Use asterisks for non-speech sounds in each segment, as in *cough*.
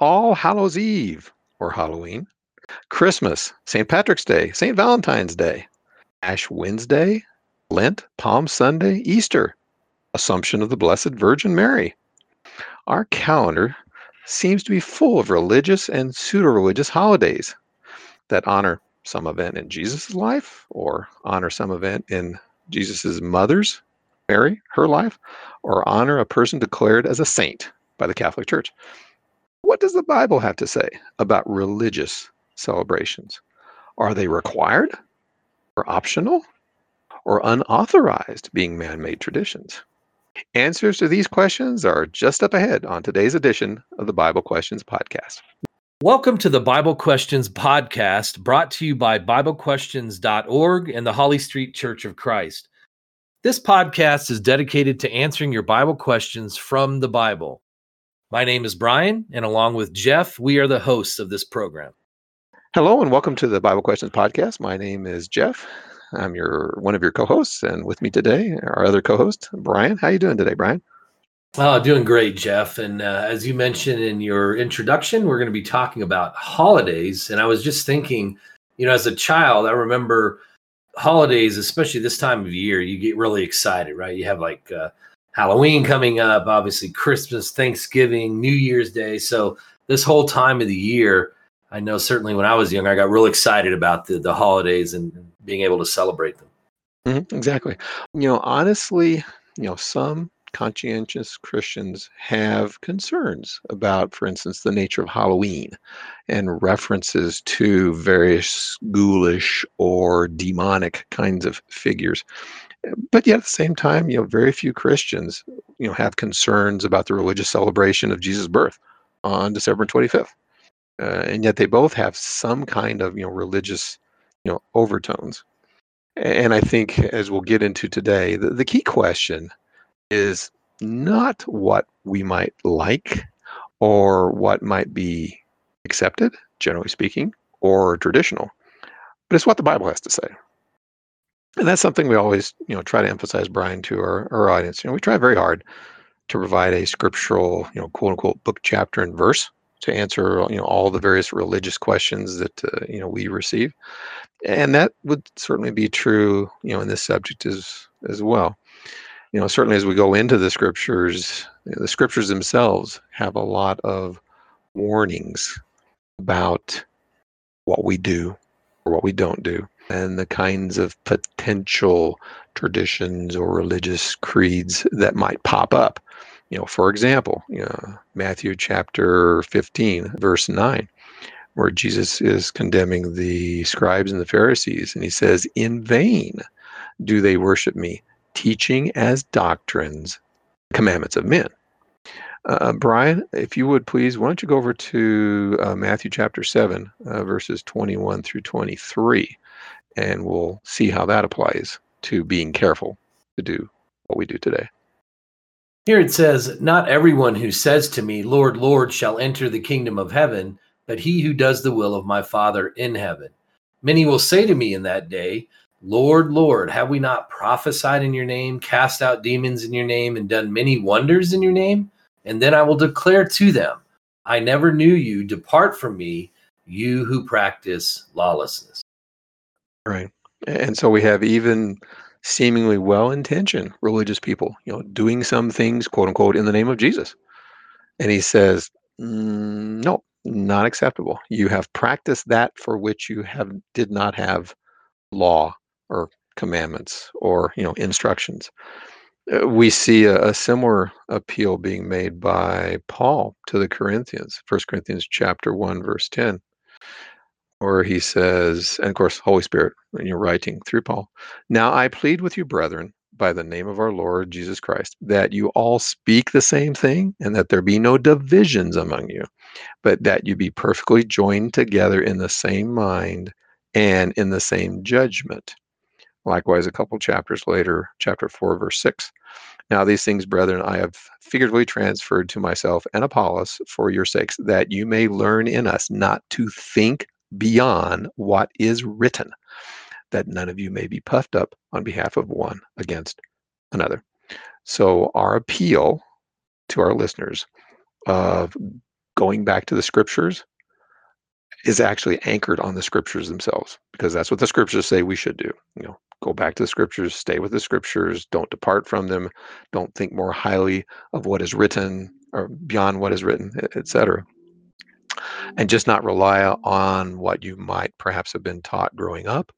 All Hallows Eve or Halloween, Christmas, St. Patrick's Day, St. Valentine's Day, Ash Wednesday, Lent, Palm Sunday, Easter, Assumption of the Blessed Virgin Mary. Our calendar seems to be full of religious and pseudo religious holidays that honor some event in Jesus' life or honor some event in Jesus' mother's, Mary, her life, or honor a person declared as a saint by the Catholic Church. What does the Bible have to say about religious celebrations? Are they required or optional or unauthorized being man made traditions? Answers to these questions are just up ahead on today's edition of the Bible Questions Podcast. Welcome to the Bible Questions Podcast, brought to you by BibleQuestions.org and the Holly Street Church of Christ. This podcast is dedicated to answering your Bible questions from the Bible. My name is Brian, and along with Jeff, we are the hosts of this program. Hello, and welcome to the Bible Questions Podcast. My name is Jeff. I'm your one of your co-hosts, and with me today, our other co-host, Brian. How are you doing today, Brian? Oh, doing great, Jeff. And uh, as you mentioned in your introduction, we're going to be talking about holidays. And I was just thinking, you know, as a child, I remember holidays, especially this time of year, you get really excited, right? You have like uh, Halloween coming up, obviously Christmas, Thanksgiving, New Year's Day. So this whole time of the year, I know certainly when I was young, I got real excited about the the holidays and being able to celebrate them. Mm-hmm, exactly. You know, honestly, you know, some conscientious Christians have concerns about, for instance, the nature of Halloween and references to various ghoulish or demonic kinds of figures. But yet at the same time, you know, very few Christians, you know, have concerns about the religious celebration of Jesus' birth on December 25th. Uh, and yet they both have some kind of, you know, religious, you know, overtones. And I think as we'll get into today, the, the key question is not what we might like or what might be accepted, generally speaking, or traditional, but it's what the Bible has to say. And that's something we always, you know, try to emphasize, Brian, to our, our audience. You know, we try very hard to provide a scriptural, you know, quote unquote book, chapter, and verse to answer, you know, all the various religious questions that, uh, you know, we receive. And that would certainly be true, you know, in this subject as, as well you know, certainly as we go into the scriptures, the scriptures themselves have a lot of warnings about what we do or what we don't do and the kinds of potential traditions or religious creeds that might pop up. You know, for example, you know, Matthew chapter 15, verse 9, where Jesus is condemning the scribes and the Pharisees, and he says, In vain do they worship me, teaching as doctrines commandments of men. Uh, Brian, if you would please, why don't you go over to uh, Matthew chapter 7, uh, verses 21 through 23, and we'll see how that applies to being careful to do what we do today. Here it says, Not everyone who says to me, Lord, Lord, shall enter the kingdom of heaven, but he who does the will of my Father in heaven. Many will say to me in that day, Lord, Lord, have we not prophesied in your name, cast out demons in your name, and done many wonders in your name? And then I will declare to them, I never knew you. Depart from me, you who practice lawlessness. Right. And so we have even seemingly well intentioned religious people, you know, doing some things, quote unquote, in the name of Jesus. And he says, mm, no, not acceptable. You have practiced that for which you have did not have law or commandments or you know instructions. Uh, we see a, a, similar appeal being made by Paul to the Corinthians, 1 Corinthians chapter 1, verse 10, where he says, and of course, Holy Spirit, you're writing through Paul. Now I plead with you, brethren, by the name of our Lord Jesus Christ, that you all speak the same thing and that there be no divisions among you, but that you be perfectly joined together in the same mind and in the same judgment. Likewise, a couple chapters later, chapter 4, verse 6. Now, these things, brethren, I have figuratively transferred to myself and Apollos for your sakes, that you may learn in us not to think beyond what is written, that none of you may be puffed up on behalf of one against another. So, our appeal to our listeners of going back to the scriptures is actually anchored on the scriptures themselves because that's what the scriptures say we should do. You know, go back to the scriptures, stay with the scriptures, don't depart from them, don't think more highly of what is written or beyond what is written, etc. And just not rely on what you might perhaps have been taught growing up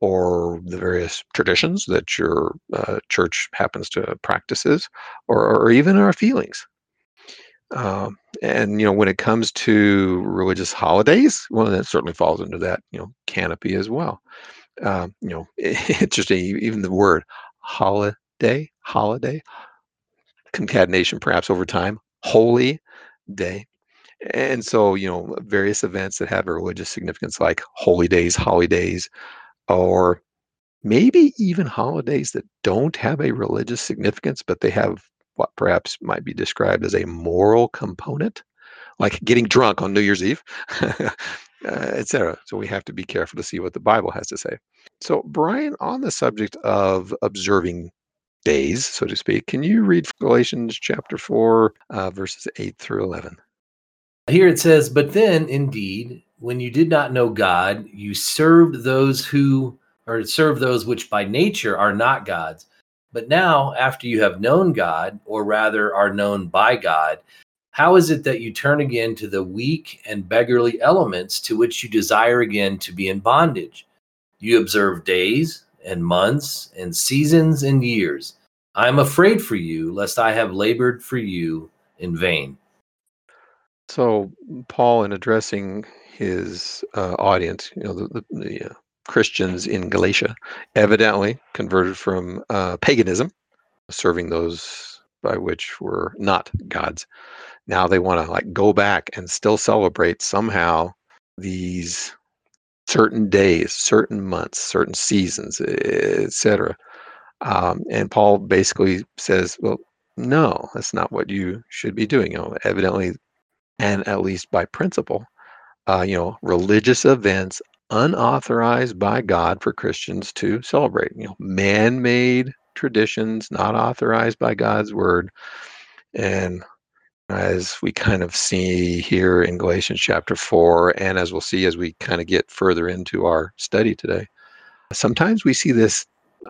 or the various traditions that your uh, church happens to practices or, or even our feelings um, and you know, when it comes to religious holidays, well, that certainly falls into that you know canopy as well. Um, you know, *laughs* interesting. Even the word holiday, holiday, concatenation perhaps over time, holy day. And so, you know, various events that have a religious significance, like holy days, holidays, or maybe even holidays that don't have a religious significance, but they have what perhaps might be described as a moral component, like getting drunk on New Year's Eve, *laughs* uh, etc. So we have to be careful to see what the Bible has to say. So, Brian, on the subject of observing days, so to speak, can you read Galatians chapter 4, uh, verses 8 through 11? Here it says, But then, indeed, when you did not know God, you served those who, or serve those which by nature are not God's. But now, after you have known God, or rather are known by God, how is it that you turn again to the weak and beggarly elements to which you desire again to be in bondage? You observe days and months and seasons and years. I am afraid for you, lest I have labored for you in vain. So, Paul, in addressing his uh, audience, you know, the, the, the uh, Christians in Galatia, evidently converted from uh, paganism, serving those by which were not gods. Now they want to like go back and still celebrate somehow these certain days, certain months, certain seasons, etc. Um, and Paul basically says, "Well, no, that's not what you should be doing." You know, evidently, and at least by principle, uh, you know, religious events unauthorized by God for Christians to celebrate. You know, man-made traditions not authorized by God's word. And as we kind of see here in Galatians chapter 4 and as we'll see as we kind of get further into our study today, sometimes we see this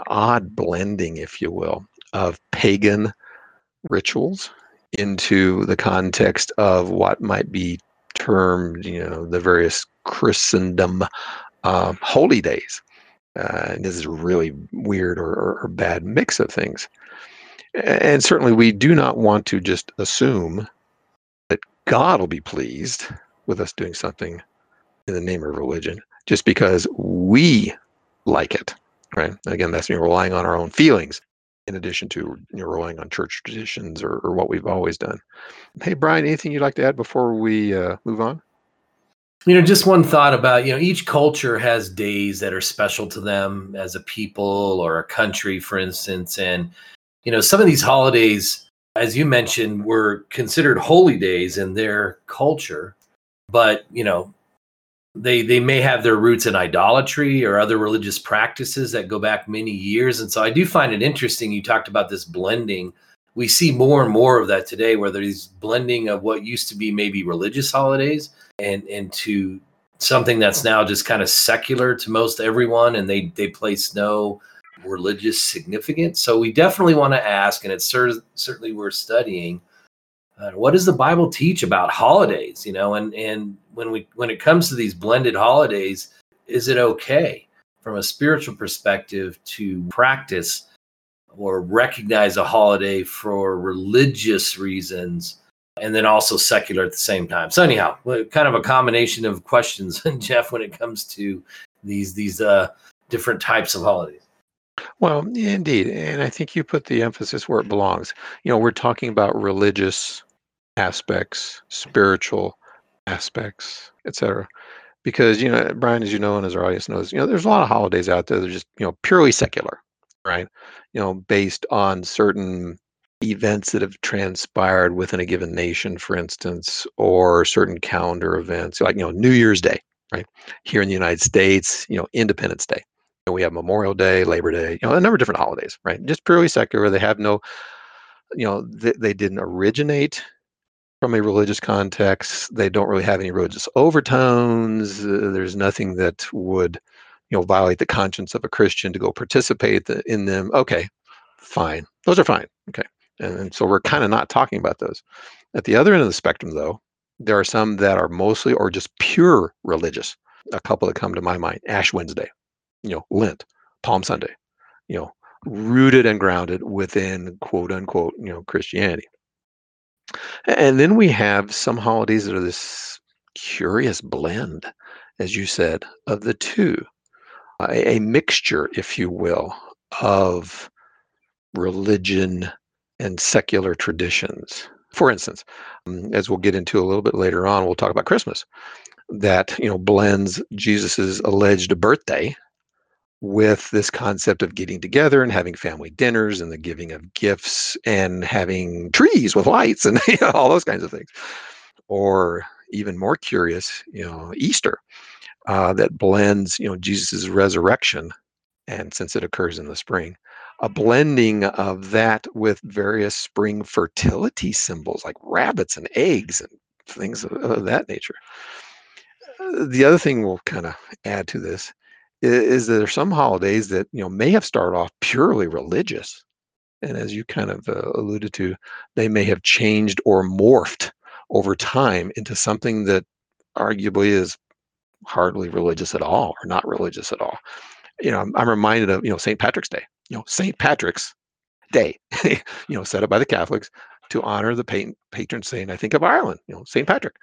odd blending if you will of pagan rituals into the context of what might be termed, you know, the various Christendom uh, holy days. Uh, and this is a really weird or, or, or bad mix of things. And certainly, we do not want to just assume that God will be pleased with us doing something in the name of religion just because we like it, right? Again, that's me relying on our own feelings in addition to you know, relying on church traditions or, or, what we've always done. Hey, Brian, anything you'd like to add before we uh, move on? You know, just one thought about, you know, each culture has days that are special to them as a people or a country, for instance. And, you know, some of these holidays, as you mentioned, were considered holy days in their culture. But, you know, they they may have their roots in idolatry or other religious practices that go back many years and so i do find it interesting you talked about this blending we see more and more of that today where there's blending of what used to be maybe religious holidays and into something that's now just kind of secular to most everyone and they they place no religious significance. So we definitely want to ask and it's cer- certainly we're studying uh, what does the bible teach about holidays you know and and when we when it comes to these blended holidays is it okay from a spiritual perspective to practice or recognize a holiday for religious reasons and then also secular at the same time. So anyhow, kind of a combination of questions, *laughs* Jeff, when it comes to these these uh, different types of holidays. Well, indeed, and I think you put the emphasis where it belongs. You know, we're talking about religious aspects, spiritual aspects, etc. Because you know, Brian, as you know, and as our audience knows, you know, there's a lot of holidays out there that are just you know purely secular, right? You know, based on certain events that have transpired within a given nation, for instance, or certain calendar events, like you know New Year's Day, right? Here in the United States, you know Independence Day. And we have Memorial Day, Labor Day, you know a number of different holidays, right? Just purely secular. They have no, you know, they, they didn't originate from a religious context. They don't really have any religious overtones. Uh, there's nothing that would, you know, violate the conscience of a Christian to go participate in them. Okay, fine. Those are fine. Okay. And, and so we're kind of not talking about those. At the other end of the spectrum, though, there are some that are mostly or just pure religious. A couple that come to my mind Ash Wednesday, you know, Lent, Palm Sunday, you know, rooted and grounded within quote unquote, you know, Christianity. And then we have some holidays that are this curious blend, as you said, of the two, a, mixture, if you will, of religion and secular traditions. For instance, um, as we'll get into a little bit later on, we'll talk about Christmas that you know blends Jesus's alleged birthday with this concept of getting together and having family dinners and the giving of gifts and having trees with lights and you *laughs* know, all those kinds of things. Or even more curious, you know, Easter uh, that blends, you know, Jesus's resurrection, and since it occurs in the spring, a blending of that with various spring fertility symbols like rabbits and eggs and things of, of that nature. Uh, the other thing we'll kind of add to this is that there are some holidays that you know may have started off purely religious and as you kind of uh, alluded to they may have changed or morphed over time into something that arguably is hardly religious at all or not religious at all you know i'm, I'm reminded of you know st patrick's day you know st patrick's day *laughs* you know set up by the catholics to honor the patron saint i think of ireland you know st patrick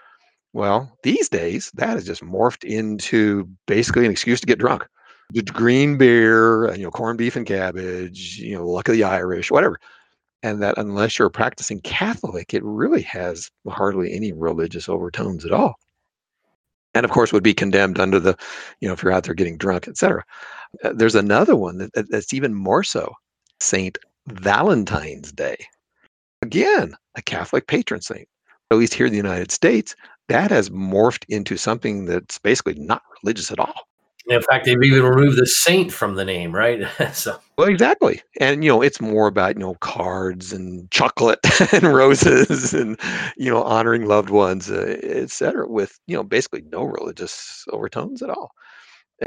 well, these days, that has just morphed into basically an excuse to get drunk. The green beer, uh, you know, corned beef and cabbage, you know, luck of the Irish, whatever. And that unless you're a practicing Catholic, it really has hardly any religious overtones at all. And of course, would be condemned under the, you know, if you're out there getting drunk, etc. Uh, there's another one that, that's even more so Saint Valentine's Day. Again, a Catholic patron saint. At least here in the United States, that has morphed into something that's basically not religious at all. In fact, they've even removed the saint from the name, right? *laughs* so well, exactly, and you know, it's more about you know cards and chocolate *laughs* and roses and you know honoring loved ones, uh, etc. With you know basically no religious overtones at all.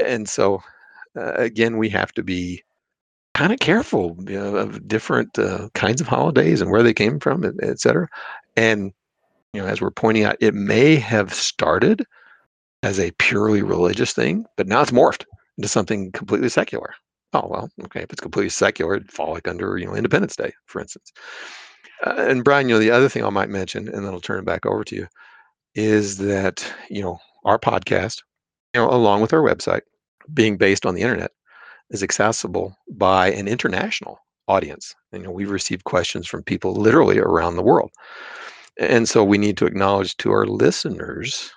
And so, uh, again, we have to be kind of careful you know, of different uh, kinds of holidays and where they came from, etc. And you know, as we're pointing out, it may have started as a purely religious thing, but now it's morphed into something completely secular. Oh well, okay. If it's completely secular, it'd fall like under you know Independence Day, for instance. Uh, and Brian, you know, the other thing I might mention, and then I'll turn it back over to you, is that you know our podcast, you know, along with our website, being based on the internet, is accessible by an international audience. And, you know, we've received questions from people literally around the world. And so we need to acknowledge to our listeners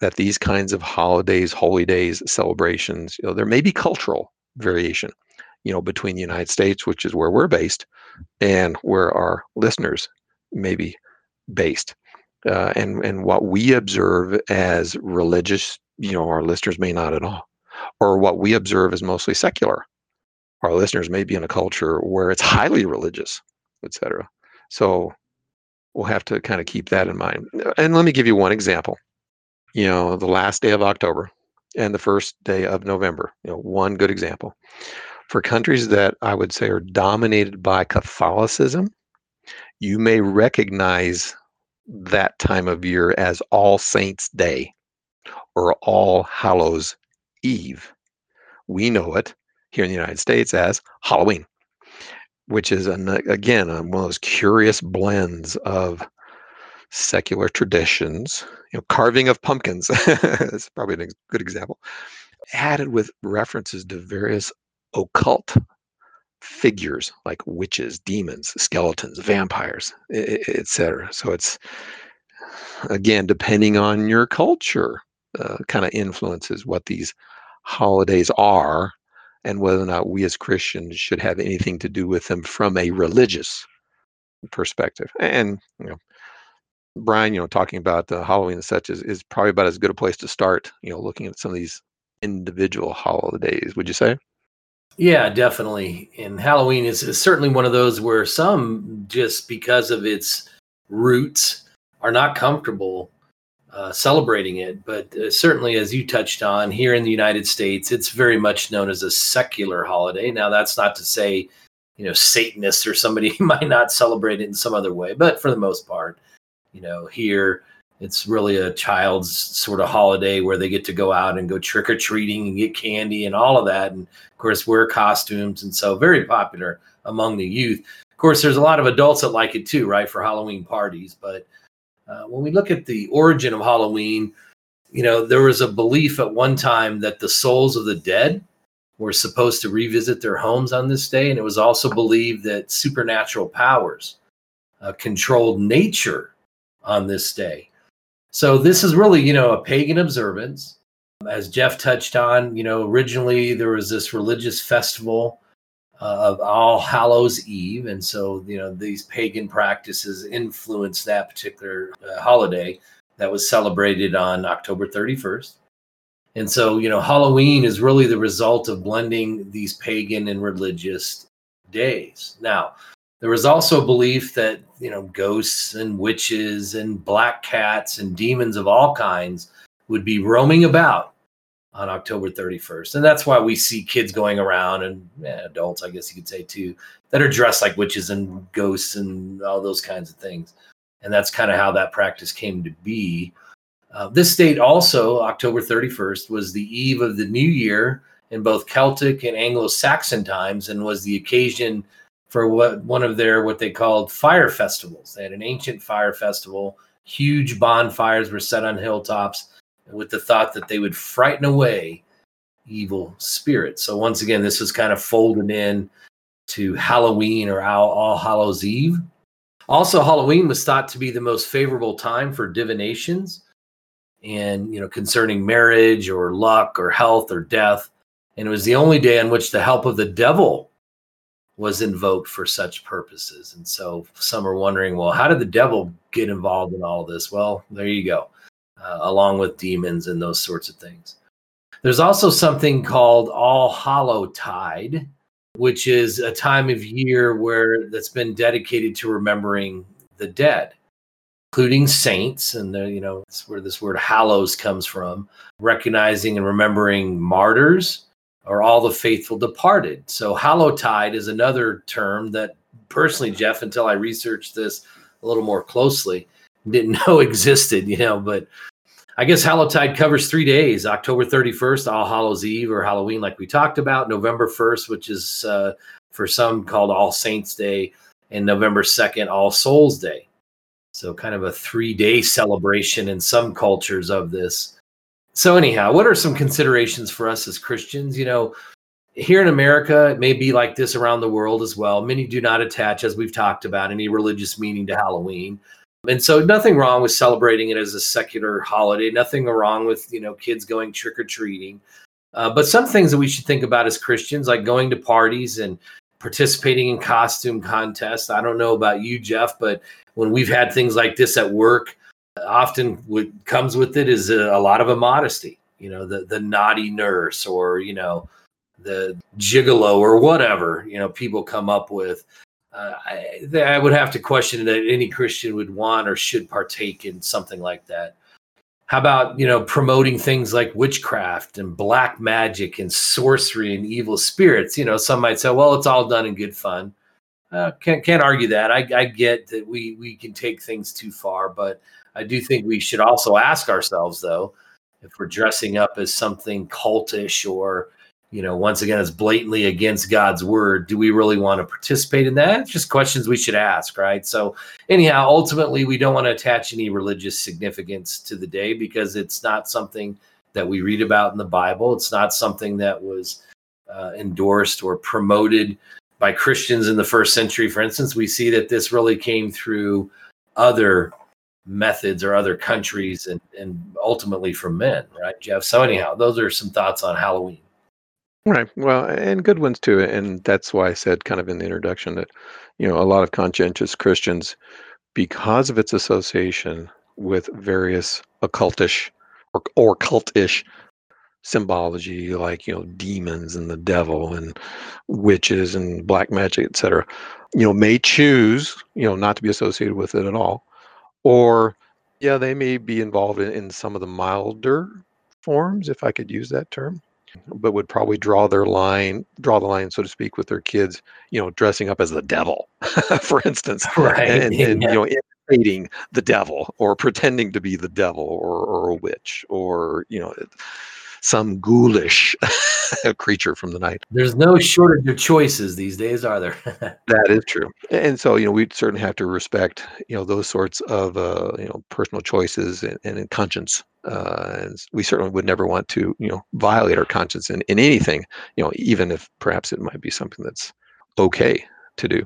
that these kinds of holidays, holy days, celebrations, you know, there may be cultural variation, you know, between the United States, which is where we're based, and where our listeners may be based. Uh, and and what we observe as religious, you know, our listeners may not at all, or what we observe as mostly secular. Our listeners may be in a culture where it's highly religious, etc. So we'll have to kind of keep that in mind. And let me give you one example. You know, the last day of October and the first day of November, you know, one good example. For countries that I would say are dominated by Catholicism, you may recognize that time of year as All Saints' Day or All Hallows Eve. We know it here in the United States as Halloween which is an, again one of those curious blends of secular traditions. You know, carving of pumpkins *laughs* is probably a good example, added with references to various occult figures like witches, demons, skeletons, vampires, etc. So it's again depending on your culture, uh, kind of influences what these holidays are and whether or not we as Christians should have anything to do with them from a religious perspective. And you know, Brian, you know, talking about the Halloween and such is, is probably about as good a place to start. You know, looking at some of these individual holidays. Would you say? Yeah, definitely. And Halloween is, is certainly one of those where some just because of its roots are not comfortable uh, celebrating it. But uh, certainly, as you touched on, here in the United States, it's very much known as a secular holiday. Now, that's not to say, you know, Satanists or somebody *laughs* might not celebrate it in some other way, but for the most part, you know, here it's really a child's sort of holiday where they get to go out and go trick or treating and get candy and all of that. And of course, wear costumes. And so, very popular among the youth. Of course, there's a lot of adults that like it too, right, for Halloween parties. But uh, when we look at the origin of Halloween, you know, there was a belief at one time that the souls of the dead were supposed to revisit their homes on this day. And it was also believed that supernatural powers uh, controlled nature on this day. So this is really, you know, a pagan observance. As Jeff touched on, you know, originally there was this religious festival uh, of All Hallows Eve, and so you know these pagan practices influenced that particular uh, holiday that was celebrated on October 31st. And so, you know, Halloween is really the result of blending these pagan and religious days. Now, there was also a belief that, you know, ghosts and witches and black cats and demons of all kinds would be roaming about on October 31st. And that's why we see kids going around and adults, I guess you could say too, that are dressed like witches and ghosts and all those kinds of things. And that's kind of how that practice came to be. Uh, this date also, October 31st, was the eve of the new year in both Celtic and Anglo Saxon times and was the occasion for what one of their what they called fire festivals. They had an ancient fire festival. Huge bonfires were set on hilltops with the thought that they would frighten away evil spirits. So once again, this was kind of folded in to Halloween or All, All Hallows Eve. Also, Halloween was thought to be the most favorable time for divinations and you know concerning marriage or luck or health or death. And it was the only day on which the help of the devil was invoked for such purposes. And so some are wondering, well, how did the devil get involved in all this? Well, there you go, uh, along with demons and those sorts of things. There's also something called All Hallow Tide, which is a time of year where that's been dedicated to remembering the dead, including saints, and the, you know, it's where this word hallows comes from, recognizing and remembering martyrs or all the faithful departed. So Hallowtide is another term that personally, Jeff, until I researched this a little more closely, didn't *laughs* know existed, you know, but I guess Hallowtide covers three days October 31st, All Hallows Eve or Halloween, like we talked about, November 1st, which is uh, for some called All Saints Day, and November 2nd, All Souls Day. So, kind of a three day celebration in some cultures of this. So anyhow, what are some considerations for us as Christians? You know, here in America, it may be like this around the world as well. Many do not attach, as we've talked about, any religious meaning to Halloween. And so nothing wrong with celebrating it as a secular holiday, nothing wrong with, you know, kids going trick or treating. Uh, but some things that we should think about as Christians, like going to parties and participating in costume contests. I don't know about you, Jeff, but when we've had things like this at work, often what comes with it is a, a lot of immodesty you know the the naughty nurse or you know the gigolo or whatever you know people come up with. Uh, I, I would have to question that any christian would want or should partake in something like that. How about you know promoting things like witchcraft and black magic and sorcery and evil spirits? You know some might say well it's all done in good fun uh, can't can't argue that I, I get that we we can take things too far but I do think we should also ask ourselves, though, if we're dressing up as something cultish or, you know, once again, as blatantly against God's word, do we really want to participate in that? It's just questions we should ask, right? So, anyhow, ultimately, we don't want to attach any religious significance to the day because it's not something that we read about in the Bible. It's not something that was uh, endorsed or promoted by Christians in the first century. For instance, we see that this really came through other methods or other countries and, and ultimately from men, right, Jeff? So, anyhow, those are some thoughts on Halloween. Right. Well, and good ones too. And that's why I said kind of in the introduction that, you know, a lot of conscientious Christians, because of its association with various occultish or, or cultish symbology like you know demons and the devil and witches and black magic etc you know may choose you know not to be associated with it at all or Yeah, they may be involved in, in some of the milder forms, if I could use that term, mm-hmm. but would probably draw their line, draw the line, so to speak, with their kids, you know, dressing up as the devil, *laughs* for instance, *laughs* Right. and and you know, imitating the devil or pretending to be the devil or or a witch or you know, some ghoulish *laughs* creature from the night. There's no shortage of choices these days, are there? *laughs* That is true. And so, you know, we certainly have to respect, you know, those sorts of, uh, you know, personal choices and, and conscience. Uh, and we certainly would never want to, you know, violate our conscience in, in anything, you know, even if perhaps it might be something that's okay to do.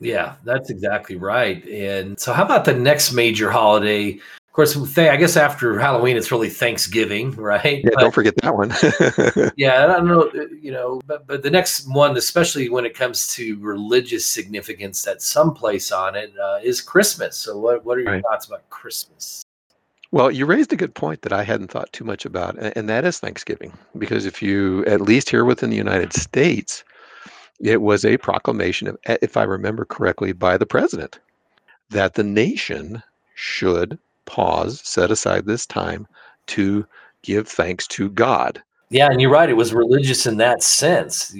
Yeah, that's exactly right. And so, how about the next major holiday? Of course, th- I guess after Halloween, it's really Thanksgiving, *laughs* right? Yeah, But don't forget that one. *laughs* yeah, I don't know, uh, you know, but, but the next one, especially when it comes to religious significance that some place on it, uh, is Christmas. So, what, what are your Right. thoughts about Christmas? Well, you raised a good point that I hadn't thought too much about, and that is Thanksgiving. Because if you, at least here within the United States, it was a proclamation, of, if I remember correctly, by the president that the nation should pause, set aside this time to give thanks to God. Yeah, and you're right. It was religious in that sense.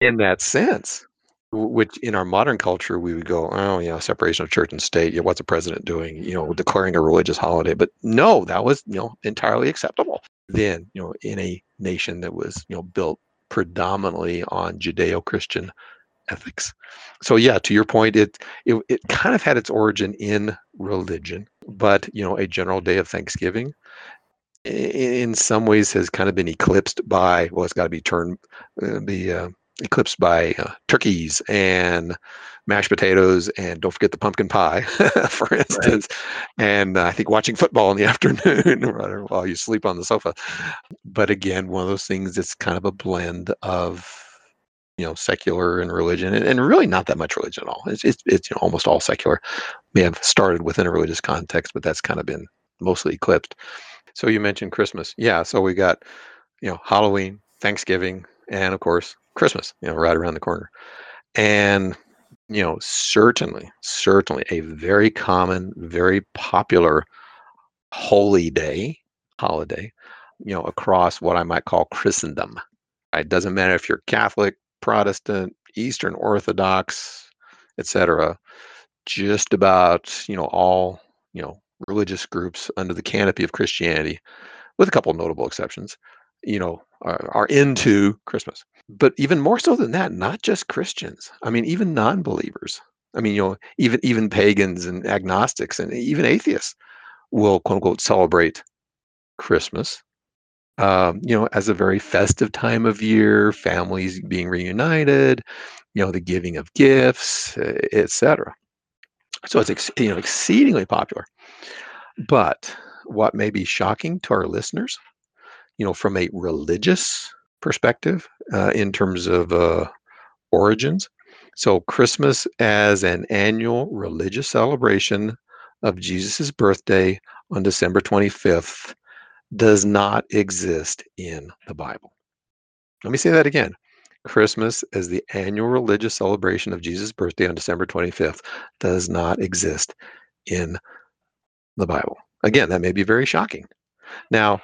In that sense, which in our modern culture we would go, oh, yeah, separation of church and state. Yeah, what's a president doing? You know, declaring a religious holiday. But no, that was you know entirely acceptable then. You know, in a nation that was you know built predominantly on Judeo-Christian ethics. So yeah, to your point, it, it it kind of had its origin in religion, but you know, a general day of Thanksgiving in some ways has kind of been eclipsed by well, it's got to be turned uh, be uh, eclipsed by uh, turkeys and mashed potatoes and don't forget the pumpkin pie, *laughs* for right. instance, and uh, I think watching football in the *laughs* afternoon while you sleep on the sofa. But again, one of those things that's kind of a blend of you know secular and religion and, and really not that much religion at all. It's, it's, it's you know, almost all secular. May have started within a religious context but that's kind of been mostly eclipsed. So you mentioned christmas. Yeah so we got you know halloween thanksgiving and of course christmas you know right around the corner. And you know certainly certainly a very common very popular holy day holiday you know across what i might call christendom. It doesn't matter if you're Catholic, Protestant, Eastern Orthodox, etc. Just about, you know, all, you know, religious groups under the canopy of Christianity, with a couple notable exceptions, you know, are, are into Christmas. But even more so than that, not just Christians. I mean, even non-believers. I mean, you know, even even pagans and agnostics and even atheists will quote unquote celebrate Christmas um, you know, as a very festive time of year, families being reunited, you know, the giving of gifts, etc. So it's ex- you know exceedingly popular. But what may be shocking to our listeners, you know, from a religious perspective, uh, in terms of uh, origins, so Christmas as an annual religious celebration of Jesus' birthday on December 25th does not exist in the Bible. Let me say that again. Christmas as the annual religious celebration of Jesus' birthday on December 25th does not exist in the Bible. Again, that may be very shocking. Now,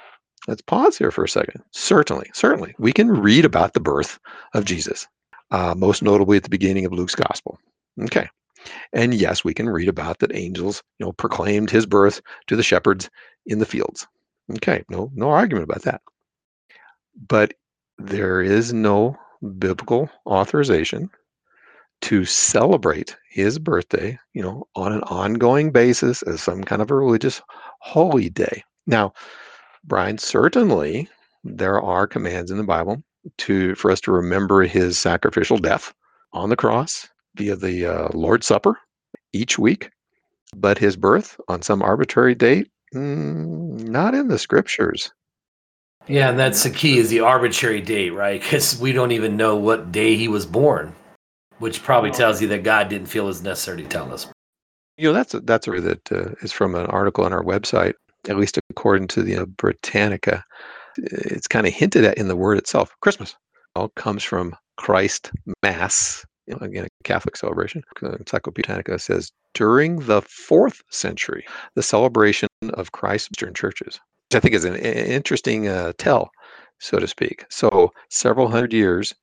let's pause here for a second. Certainly, certainly, we can read about the birth of Jesus, uh, most notably at the beginning of Luke's gospel. Okay. And yes, we can read about that angels, you know, proclaimed his birth to the shepherds in the fields. Okay, no, no argument about that. But there is no biblical authorization to celebrate his birthday, you know, on an ongoing basis as some kind of a religious holy day. Now, Brian, certainly there are commands in the Bible to for us to remember his sacrificial death on the cross via the uh, Lord's Supper each week, but his birth on some arbitrary date, mm, not in the scriptures. Yeah, and that's the key is the arbitrary date, right? Because we don't even know what day he was born, which probably tells you that God didn't feel it was necessary to tell us. You know, that's a, that's a that uh, is from an article on our website, at least according to the uh, Britannica. It's kind of hinted at in the word itself. Christmas all comes from Christ Mass, again, a Catholic celebration. Encyclopedia Britannica says during the fourth century, the celebration of Christ's Eastern churches, which I think is an interesting uh, tell, so to speak. So, several hundred years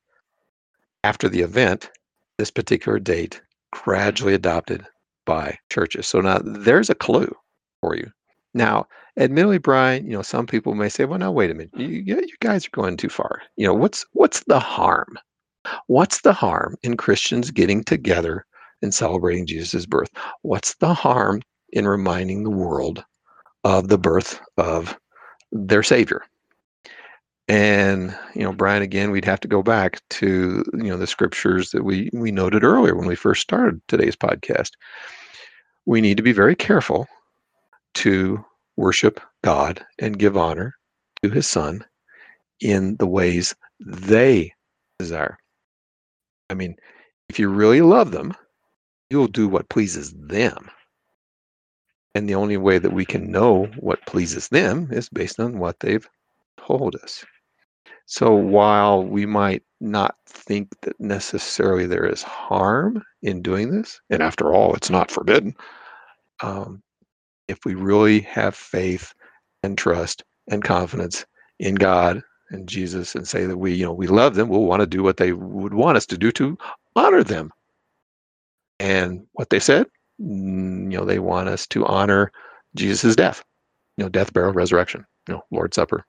after the event, this particular date gradually adopted by churches. So now there's a clue for you. Now, admittedly, Brian, you know, some people may say, "Well, now wait a minute, you, you guys are going too far." You know, what's what's the harm? What's the harm in Christians getting together and celebrating Jesus' birth? What's the harm in reminding the world of the birth of their Savior? And you know, Brian, again, we'd have to go back to you know the scriptures that we we noted earlier when we first started today's podcast. We need to be very careful to worship God and give honor to His Son in the ways they desire. I mean, if you really love them, you'll do what pleases them. And the only way that we can know what pleases them is based on what they've told us. So while we might not think that necessarily there is harm in doing this, and after all, it's not forbidden, um, if we really have faith and trust and confidence in God and Jesus and say that we, you know, we love them, we'll want to do what they would want us to do to honor them. And what they said, mm, you know, they want us to honor Jesus' death, you know, death, burial, resurrection, you know, Lord's Supper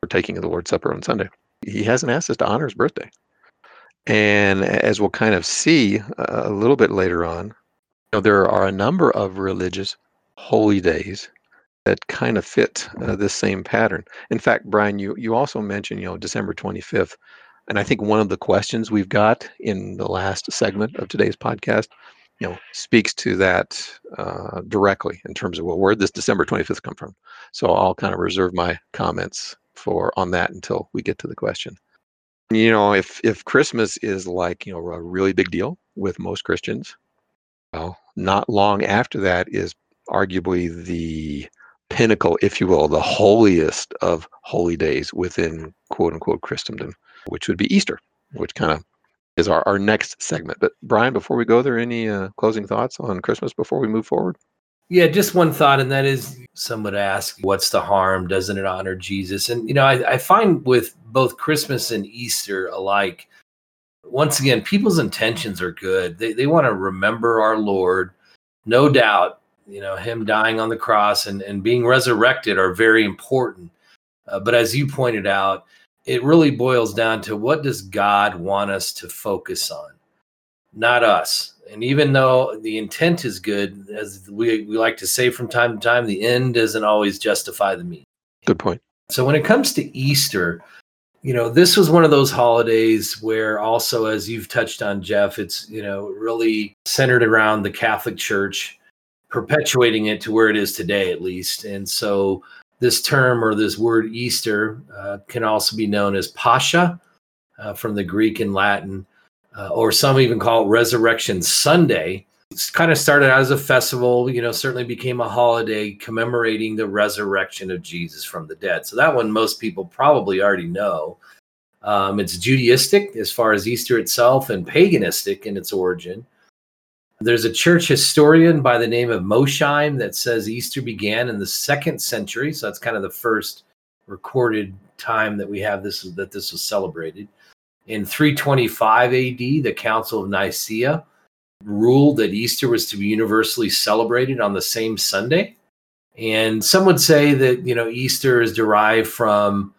for taking of the Lord's Supper on Sunday. He hasn't asked us to honor his birthday. And as we'll kind of see a little bit later on, you know, there are a number of religious holy days that kind of fit uh, this same pattern. In fact, Brian, you you also mentioned, you know, December 25th, and I think one of the questions we've got in the last segment of today's podcast, you know, speaks to that uh, directly in terms of well, where this December 25th come from? So I'll kind of reserve my comments for on that until we get to the question. You know, if if Christmas is like you know a really big deal with most Christians, well, not long after that is arguably the pinnacle, if you will, the holiest of holy days within quote unquote Christendom, which would be Easter, which kind of is our, our next segment. But Brian, before we go there, any uh, closing thoughts on Christmas before we move forward? Yeah, just one thought, and that is some would ask, what's the harm? Doesn't it honor Jesus? And, you know, I, I find with both Christmas and Easter alike, once again, people's intentions are good. They, they want to remember our Lord. No doubt, you know, him dying on the cross and, and being resurrected are very important. Uh, but as you pointed out, it really boils down to what does God want us to focus on? Not us and even though the intent is good, as we, we like to say from time to time, the end doesn't always justify the means. Good point. So when it comes to Easter, you know, this was one of those holidays where also, as you've touched on, Jeff, it's, you know, really centered around the Catholic Church, perpetuating it to where it is today, at least. And so this term or this word Easter uh, can also be known as Pascha uh, from the Greek and Latin uh, or some even call it Resurrection Sunday. It's kind of started out as a festival, you know, certainly became a holiday commemorating the resurrection of Jesus from the dead. So that one most people probably already know. Um, it's Judaistic as far as Easter itself and paganistic in its origin. There's a church historian by the name of Mosheim that says Easter began in the second century. So that's kind of the first recorded time that we have this that this was celebrated. In 325 AD, the Council of Nicaea ruled that Easter was to be universally celebrated on the same Sunday. And some would say that, you know, Easter is derived from,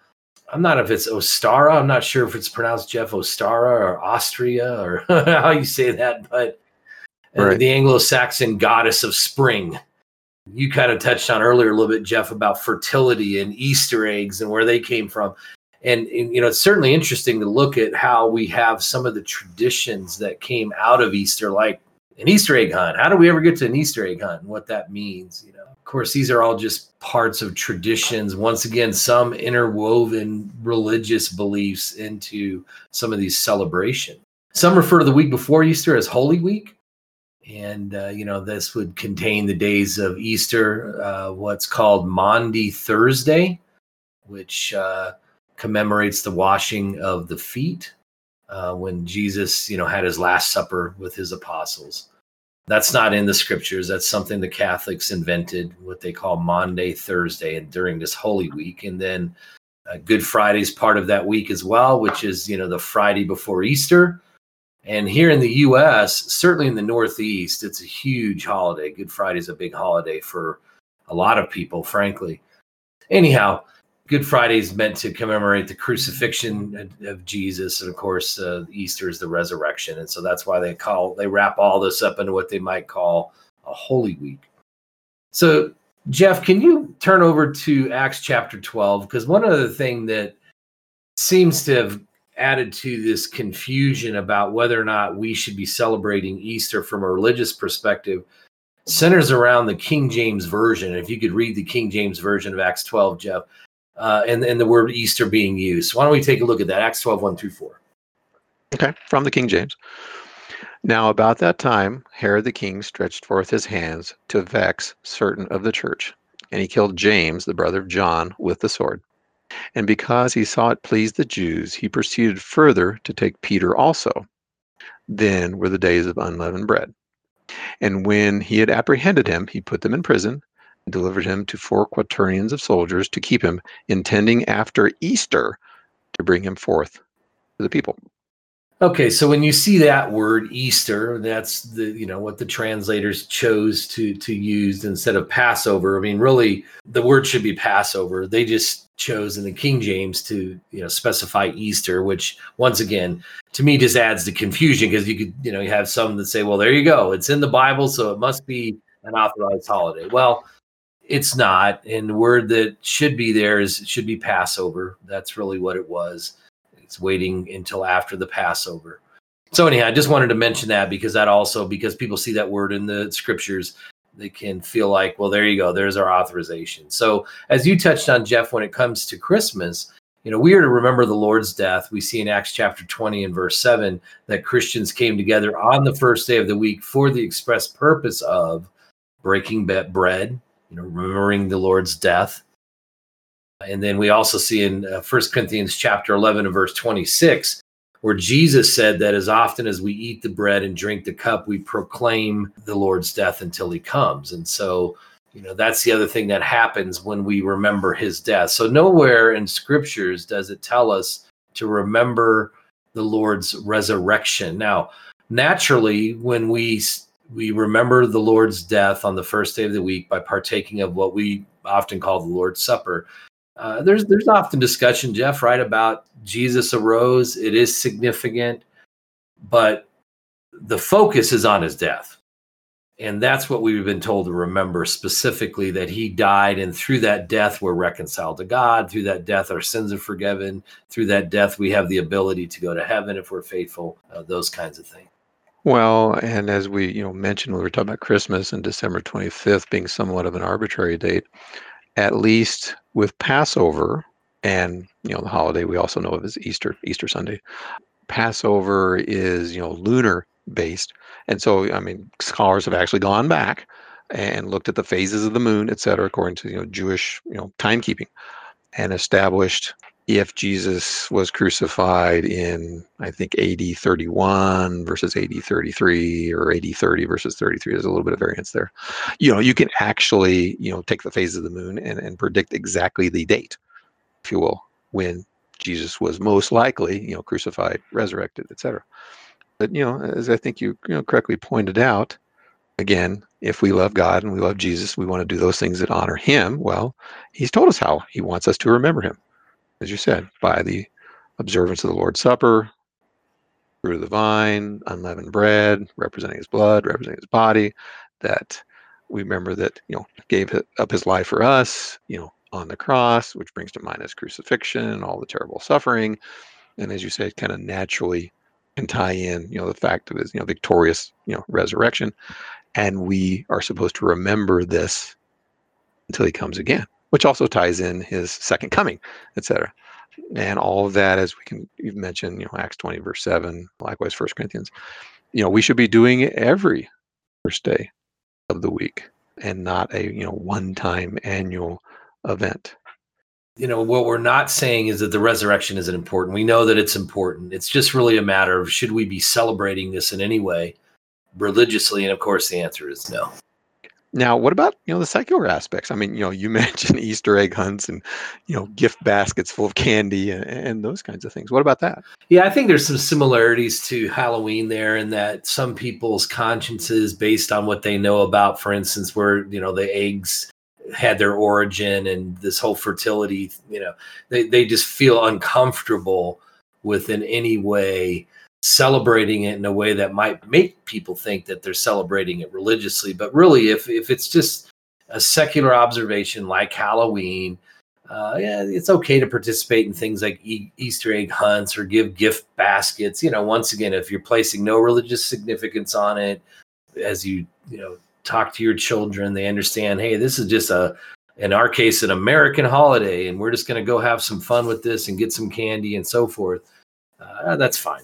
I'm not if it's Ostara. I'm not sure if it's pronounced Jeff Ostara or Austria or *laughs* how you say that, but Uh, right. the Anglo Saxon goddess of spring. You kind of touched on earlier a little bit, Jeff, about fertility and Easter eggs and where they came from and, and, you know it's certainly interesting to look at how we have some of the traditions that came out of easter like an easter egg hunt how do we ever get to an easter egg hunt and what that means you know of course these are all just parts of traditions once again some interwoven religious beliefs into some of these celebrations some refer to the week before easter as holy week and uh, you know this would contain the days of easter uh, what's called maundy thursday which uh, commemorates the washing of the feet. uh, when Jesus, you know, had his last supper with his apostles. That's not in the scriptures. That's something the Catholics invented, what they call Maundy Thursday, and during this Holy Week, and then uh, Good Friday is part of that week as well, which is you know the Friday before Easter. And here in the U.S., certainly in the Northeast, it's a huge holiday. Good Friday is a big holiday for a lot of people, frankly. Anyhow, Good Friday is meant to commemorate the crucifixion of Jesus, and of course, uh, Easter is the resurrection, and so that's why they call they wrap all this up into what they might call a Holy Week. So, Jeff, can you turn over to Acts chapter twelve? Because one other thing that seems to have added to this confusion about whether or not we should be celebrating Easter from a religious perspective centers around the King James version. If you could read the King James version of Acts 12, Jeff, uh, and, and the word Easter being used. Why don't we take a look at that? Acts 12, 1 through 4. Okay, from the King James. Now, about that time, Herod the king stretched forth his hands to vex certain of the church, and he killed James, the brother of John, with the sword. And because he saw it pleased the Jews, he proceeded further to take Peter also. Then were the days of unleavened bread. And when he had apprehended him, he put them in prison and delivered him to four quaternions of soldiers to keep him, intending after Easter to bring him forth to the people. Okay, so when you see that word Easter, that's the you know what the translators chose to to use instead of Passover. I mean, really, the word should be Passover. They just chose in the King James to you know specify Easter, which once again to me just adds to confusion because you could you know you have some that say, well, there you go, it's in the Bible, so it must be an authorized holiday. Well, it's not. And the word that should be there is should be Passover. That's really what it was. It's waiting until after the Passover. So anyhow, I just wanted to mention that because that also because people see that word in the scriptures, they can feel like, well, there you go, there's our authorization. So as you touched on, Jeff, when it comes to Christmas, you know, we are to remember the Lord's death. We see in Acts chapter 20 and verse 7 that Christians came together on the first day of the week for the express purpose of breaking bread, you know, remembering the Lord's death. And then we also see in uh, Corinthians chapter 11 and verse 26, where Jesus said that as often as we eat the bread and drink the cup, we proclaim the Lord's death until he comes. And so, you know, that's the other thing that happens when we remember his death. So, nowhere in scriptures does it tell us to remember the Lord's resurrection. Now, naturally, when we we remember the Lord's death on the first day of the week by partaking of what we often call the Lord's Supper. Uh, there's there's often discussion, Jeff, right, about Jesus arose. It is significant, but the focus is on his death. And that's what we've been told to remember specifically that he died, and through that death, we're reconciled to God. Through that death, our sins are forgiven. Through that death, we have the ability to go to heaven if we're faithful, uh, those kinds of things. Well, and as we, you know, mentioned we were talking about Christmas and December 25th being somewhat of an arbitrary date, at least with Passover and, you know, the holiday we also know of as Easter, Easter Sunday. Passover is, you know, lunar based. And so, I mean, scholars have actually gone back and looked at the phases of the moon, et cetera, according to, you know, Jewish, you know, timekeeping and established if Jesus was crucified in, I think, AD 31 versus AD 33 or AD 30 versus 33, there's a little bit of variance there. You know, you can actually, you know, take the phases of the moon and, and predict exactly the date, if you will, when Jesus was most likely, you know, crucified, resurrected, etc. But, you know, as I think you, you know, correctly pointed out, again, if we love God and we love Jesus, we want to do those things that honor him. Well, he's told us how he wants us to remember him as you said, by the observance of the Lord's Supper, fruit of the vine, unleavened bread, representing his blood, representing his body, that we remember that, you know, gave up his life for us, you know, on the cross, which brings to mind his crucifixion and all the terrible suffering. And as you said, kind of naturally can tie in, you know, the fact of his, you know, victorious, you know, resurrection. And we are supposed to remember this until he comes again which also ties in his second coming, etc. And all of that, as we can you've mentioned, you know, Acts 20, verse 7, likewise First Corinthians, you know, we should be doing it every first day of the week and not a you know one-time annual event. you know what we're not saying is that the resurrection isn't important. We know that it's important. It's just really a matter of should we be celebrating this in any way religiously? And of course the answer is no now, what about you know the secular aspects? I mean, you know, you *laughs* mentioned Easter egg hunts and you know gift baskets full of candy and, and, those kinds of things. What about that? Yeah, I think there's some similarities to Halloween there, in that some people's consciences, based on what they know about, for instance, where you know the eggs had their origin and this whole fertility, you know, they they just feel uncomfortable with in any way celebrating it in a way that might make people think that they're celebrating it religiously. But really, if if it's just a secular observation like Halloween, uh, yeah, it's okay to participate in things like e- Easter egg hunts or give gift baskets. You know, once again, if you're placing no religious significance on it, as you you know talk to your children, they understand. Hey, this is just a in our case an American holiday, and we're just going to go have some fun with this and get some candy and so forth. Uh, that's fine.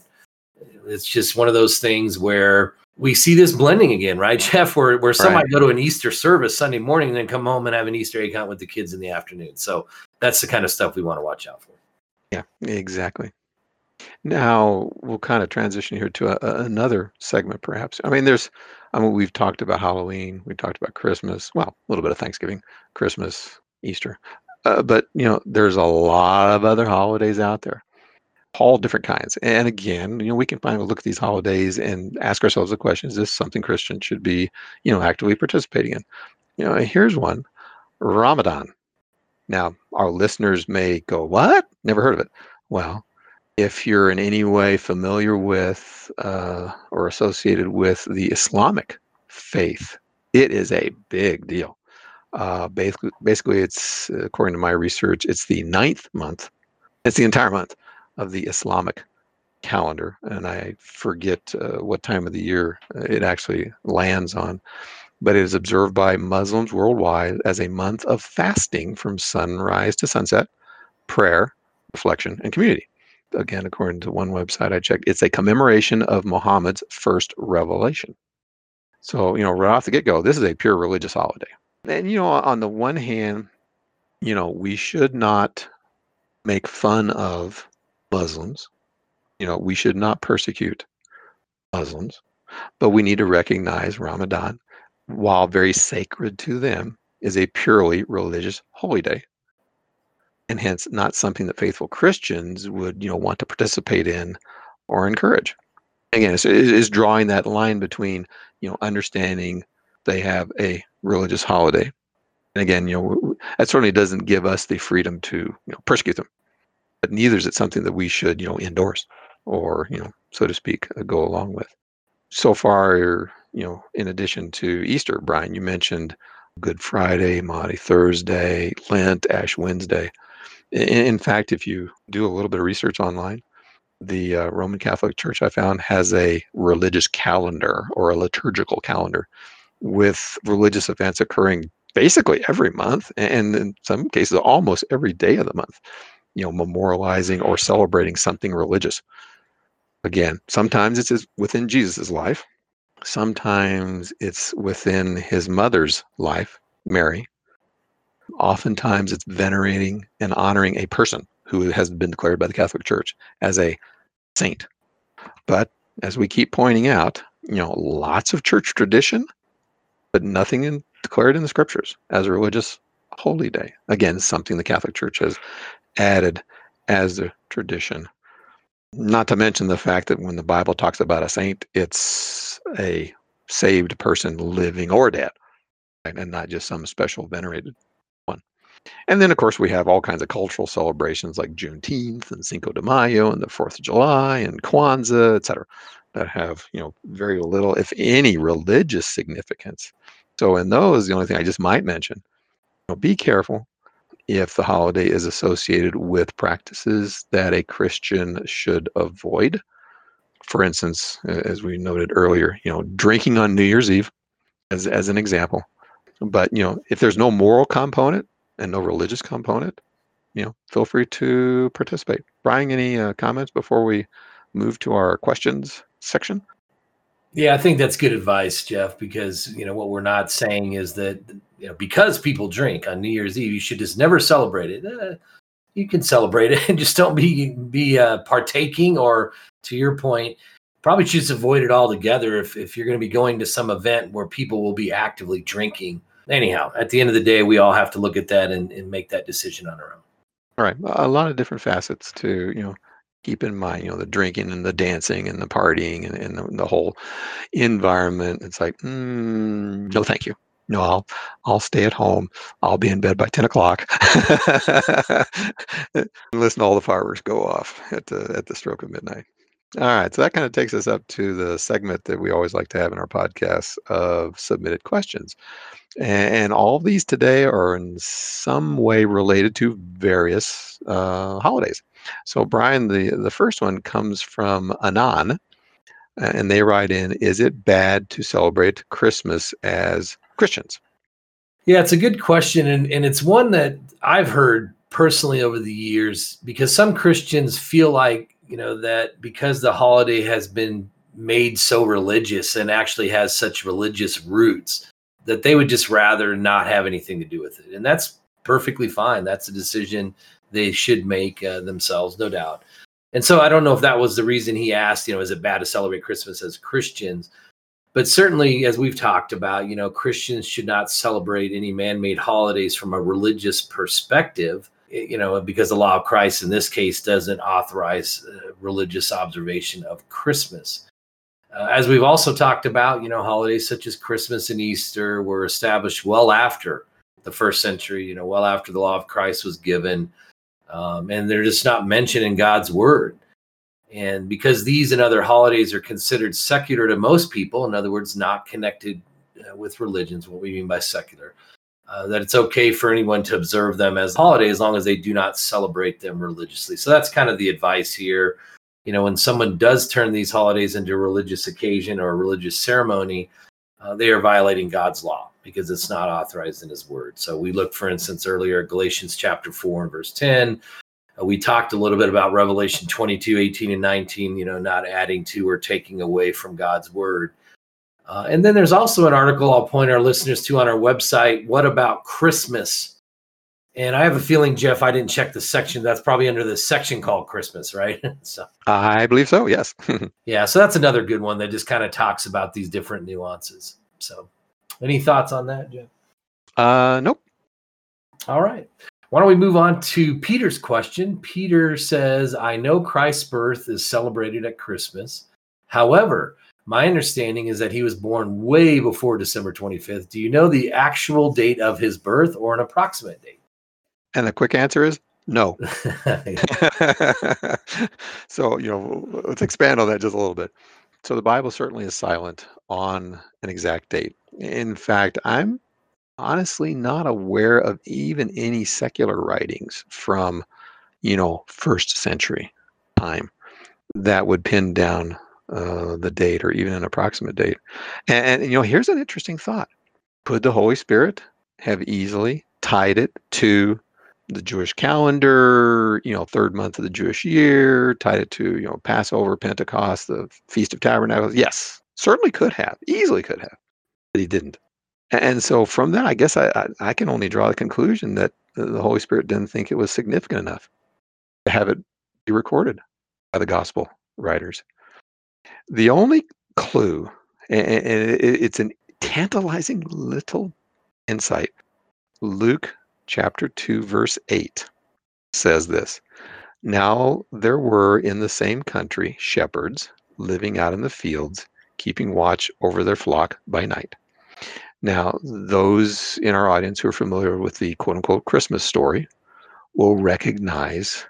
It's just one of those things where we see this blending again, right, *laughs* Jeff? Where where some right. go to an Easter service Sunday morning and then come home and have an Easter egg hunt with the kids in the afternoon. So that's the kind of stuff we want to watch out for. Yeah, exactly. Now we'll kind of transition here to a, a, another segment, perhaps. I mean, there's, I mean, we've talked about Halloween, we talked about Christmas, well, a little bit of Thanksgiving, Christmas, Easter, uh, but you know, there's a lot of other holidays out there all different kinds. And again, you know, we can finally look at these holidays and ask ourselves the question: Is this something Christians should be, you know, actively participating in? You know, here's one: Ramadan. Now, our listeners may go, "What? Never heard of it." Well, if you're in any way familiar with uh, or associated with the Islamic faith, it is a big deal. Uh, basically, basically, it's according to my research, it's the ninth month. It's the entire month of the Islamic calendar, and I forget uh, what time of the year uh, it actually lands on. But it is observed by Muslims worldwide as a month of fasting from sunrise to sunset, prayer, reflection, and community. Again, according to one website I checked, it's a commemoration of Muhammad's first revelation. So, you know, right off the get go, this is a pure religious holiday. And, you know, on the one hand, you know, we should not make fun of Muslims. You know, we should not persecute Muslims, but we need to recognize Ramadan, while very sacred to them, is a purely religious holy day. And hence not something that faithful Christians would, you know, want to participate in or encourage. Again, it's, it's drawing that line between, you know, understanding they have a religious holiday. And again, you know, that certainly doesn't give us the freedom to, you know, persecute them but neither is it something that we should, you know, endorse or, you know, so to speak, uh, go along with. So far, you know, in addition to Easter, Brian, you mentioned Good Friday, Maundy Thursday, Lent, Ash Wednesday. In, fact, if you do a little bit of research online, the uh, Roman Catholic Church I found has a religious calendar or a liturgical calendar with religious events occurring basically every month and in some cases almost every day of the month you know memorializing or celebrating something religious. Again sometimes it's within jesus' life. Sometimes it's within his mother's life mary. Oftentimes it's venerating and honoring a person who has been declared by the catholic church as a saint. But as we keep pointing out you know lots of church tradition but nothing in, declared in the scriptures as religious holy day again something the catholic church has added as a tradition. Not to mention the fact that when the Bible talks about a saint, it's a saved person living or dead, right? and not just some special venerated one. And then, of course, we have all kinds of cultural celebrations like Juneteenth and Cinco de Mayo and the Fourth of July and Kwanzaa, etc., that have you know very little, if any, religious significance. So, in those, the only thing I just might mention, know, be careful if the holiday is associated with practices that a Christian should avoid. For instance, as we noted earlier, you know, drinking on New Year's Eve as, as an example. But, you know, if there's no moral component and no religious component, you know, feel free to participate. Brian, any uh, comments before we move to our questions section? Yeah, I think that's good advice, Jeff, because you know what we're not saying is that you know because people drink on New Year's Eve, you should just never celebrate it. Uh, you can celebrate it *laughs* and just don't be be uh, partaking or to your point probably just avoid it altogether if, if you're going to be going to some event where people will be actively drinking. Anyhow at the end of the day we all have to look at that and, and make that decision on our own. All right. A lot of different facets to you know keep in mind you know the drinking and the dancing and the partying and, and the, the whole environment it's like mm, no thank you. No i'll i'll stay at home. I'll be in bed by 10 o'clock. *laughs* Listen all the fireworks go off at the at the stroke of midnight. All right so that kind of takes us up to the segment that we always like to have in our podcast of submitted questions. And all these today are in some way related to various uh, holidays so brian the the first one comes from anan and they write in is it bad to celebrate christmas as Christians? Yeah, it's a good question. And, and it's one that I've heard personally over the years because some Christians feel like, you know, that because the holiday has been made so religious and actually has such religious roots that they would just rather not have anything to do with it. And that's perfectly fine. That's a decision they should make uh, themselves, no doubt. And so I don't know if that was the reason he asked, you know, is it bad to celebrate Christmas as Christians? but certainly as we've talked about you know christians should not celebrate any man-made holidays from a religious perspective you know because the law of christ in this case doesn't authorize uh, religious observation of christmas uh, as we've also talked about you know holidays such as christmas and easter were established well after the first century you know well after the law of christ was given um, and they're just not mentioned in god's word and because these and other holidays are considered secular to most people, in other words, not connected uh, with religions, what we mean by secular, uh, that it's okay for anyone to observe them as a holiday as long as they do not celebrate them religiously. So that's kind of the advice here. You know, when someone does turn these holidays into a religious occasion or a religious ceremony, uh, they are violating God's law because it's not authorized in His Word. So we look, for instance, earlier Galatians chapter four and verse ten, uh, we talked a little bit about Revelation 22, 18, and 19, you know, not adding to or taking away from God's word. Uh, and then there's also an article I'll point our listeners to on our website. What about Christmas? And I have a feeling, Jeff, I didn't check the section. That's probably under the section called Christmas, right? *laughs* so I believe so. Yes. *laughs* yeah. So that's another good one that just kind of talks about these different nuances. So, any thoughts on that, Jeff? Uh, nope. All right. Why don't we move on to Peter's question? Peter says, I know Christ's birth is celebrated at Christmas. However, my understanding is that he was born way before December 25th. Do you know the actual date of his birth or an approximate date? And the quick answer is no. *laughs* *laughs* so, you know, let's expand on that just a little bit. So, the Bible certainly is silent on an exact date. In fact, I'm honestly not aware of even any secular writings from, you know, first century time that would pin down uh, the date or even an approximate date. And, and, you know, here's an interesting thought. Could the Holy Spirit have easily tied it to the Jewish calendar, you know, third month of the Jewish year, tied it to, you know, Passover, Pentecost, the Feast of Tabernacles? Yes, certainly could have, easily could have, but he didn't. And so from that, I guess I, I, I can only draw the conclusion that the Holy Spirit didn't think it was significant enough to have it be recorded by the gospel writers. The only clue, and it's a tantalizing little insight, Luke chapter 2, verse 8 says this Now there were in the same country shepherds living out in the fields, keeping watch over their flock by night. Now, those in our audience who are familiar with the quote unquote Christmas story will recognize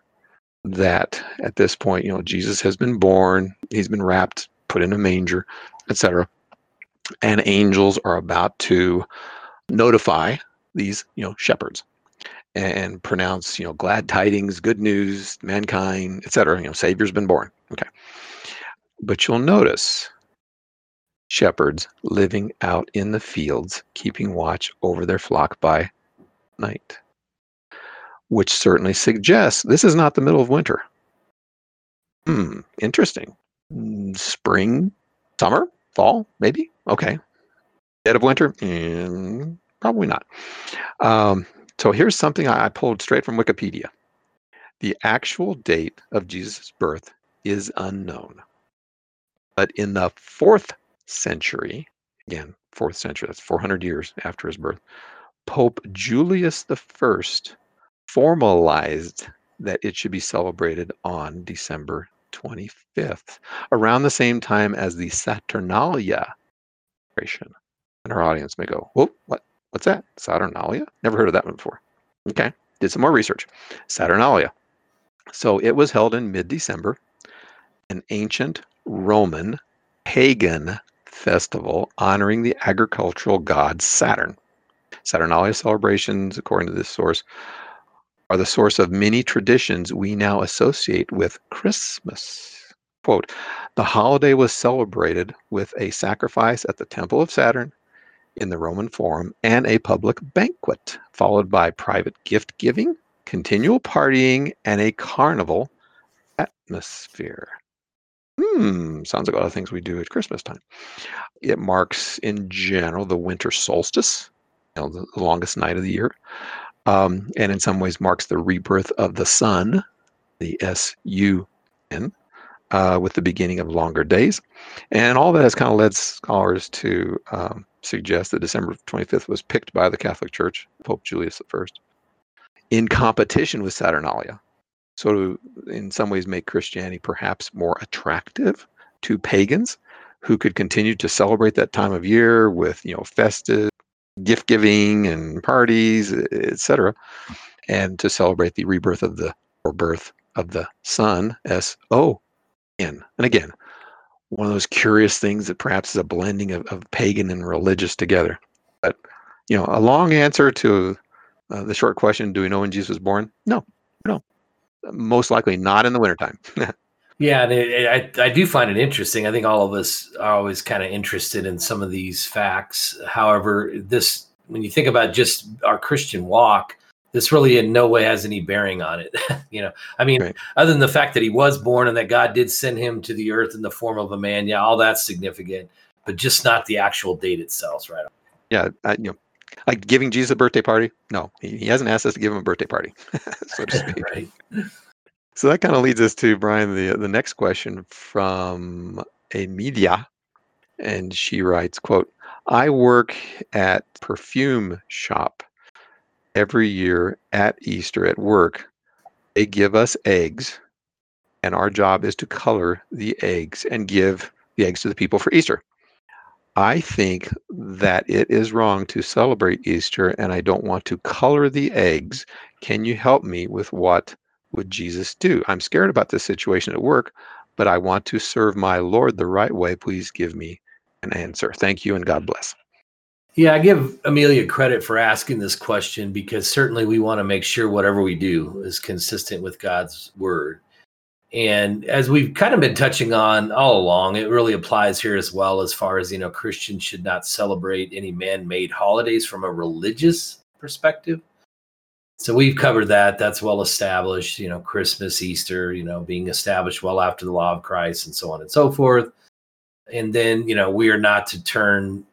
that at this point, you know, Jesus has been born, he's been wrapped, put in a manger, etc. And angels are about to notify these, you know, shepherds and pronounce, you know, glad tidings, good news, mankind, etc. You know, Savior's been born. Okay. But you'll notice shepherds living out in the fields, keeping watch over their flock by night, which certainly suggests this is not the middle of winter. Hmm, interesting. Mm, spring, summer, fall, maybe? Okay. Dead of winter? Mm, probably not. Um, so here's something I pulled straight from Wikipedia. The actual date of Jesus' birth is unknown. But in the fourth century, again, fourth century, that's 400 years after his birth, Pope Julius I formalized that it should be celebrated on December 25th, around the same time as the Saturnalia celebration. And our audience may go, Whoa, what? What's that? Saturnalia? Never heard of that one before. Okay, did some more research. Saturnalia. So it was held in mid December, an ancient Roman pagan festival honoring the agricultural god Saturn. Saturnalia celebrations, according to this source, are the source of many traditions we now associate with Christmas. Quote The holiday was celebrated with a sacrifice at the Temple of Saturn in the Roman Forum and a public banquet, followed by private gift giving, continual partying, and a carnival atmosphere. Hmm, sounds like a lot of things we do at Christmas time. It marks, in general, the winter solstice, you know, the longest night of the year um, and in some ways marks the rebirth of the sun, the S U N, uh, with the beginning of longer days. And all that has kind of led scholars to um, suggest that December 25th was picked by the Catholic Church, Pope Julius I, in competition with Saturnalia. So, to, in some ways, make Christianity perhaps more attractive to pagans who could continue to celebrate that time of year with, you know, festive gift giving and parties, etc., and to celebrate the rebirth of the or birth of the Son, S O N. And again, one of those curious things that perhaps is a blending of, of pagan and religious together. But you know, a long answer to uh, the short question: Do we know when Jesus was born? No, no. Most likely not in the wintertime. *laughs* Yeah, and it, I I do find it interesting. I think all of us are always kind of interested in some of these facts. However, this when you think about just our Christian walk, this really in no way has any bearing on it. *laughs* you know, I mean, right. other than the fact that he was born and that God did send him to the earth in the form of a man, yeah, all that's significant, but just not the actual date itself, right? Yeah, I, you know, like giving Jesus a birthday party. No, he, he hasn't asked us to give him a birthday party, *laughs* so to *laughs* speak. right. So that kind of leads us to Brian the the next question from Amelia, and she writes, "quote I work at perfume shop every year at Easter at work. They give us eggs, and our job is to color the eggs and give the eggs to the people for Easter." I think that it is wrong to celebrate Easter, and I don't want to color the eggs. Can you help me with what would Jesus do? I'm scared about this situation at work, but I want to serve my Lord the right way. Please give me an answer. Thank you and God mm. bless. Yeah, I give Amelia credit for asking this question because certainly we want to make sure whatever we do is consistent with God's word. And as we've kind of been touching on all along, it really applies here as well as far as, you know, Christians should not celebrate any man made holidays from a religious perspective. So we've covered that. That's well established you know christmas easter you know being established well after the law of christ and so on and so forth. And then you know we are not to turn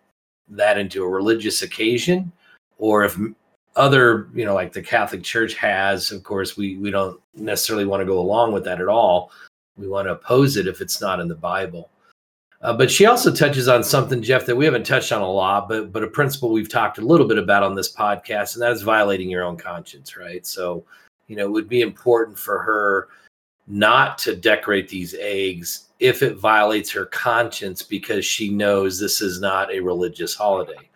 that into a religious occasion or if other you know like the catholic church has of course we we don't necessarily want to go along with that at all we want to oppose it if it's not in the bible uh, but she also touches on something, Jeff, that we haven't touched on a lot, but but a principle we've talked a little bit about on this podcast, and that is violating your own conscience, right? So, you know, it would be important for her not to decorate these eggs if it violates her conscience because she knows this is not a religious holiday.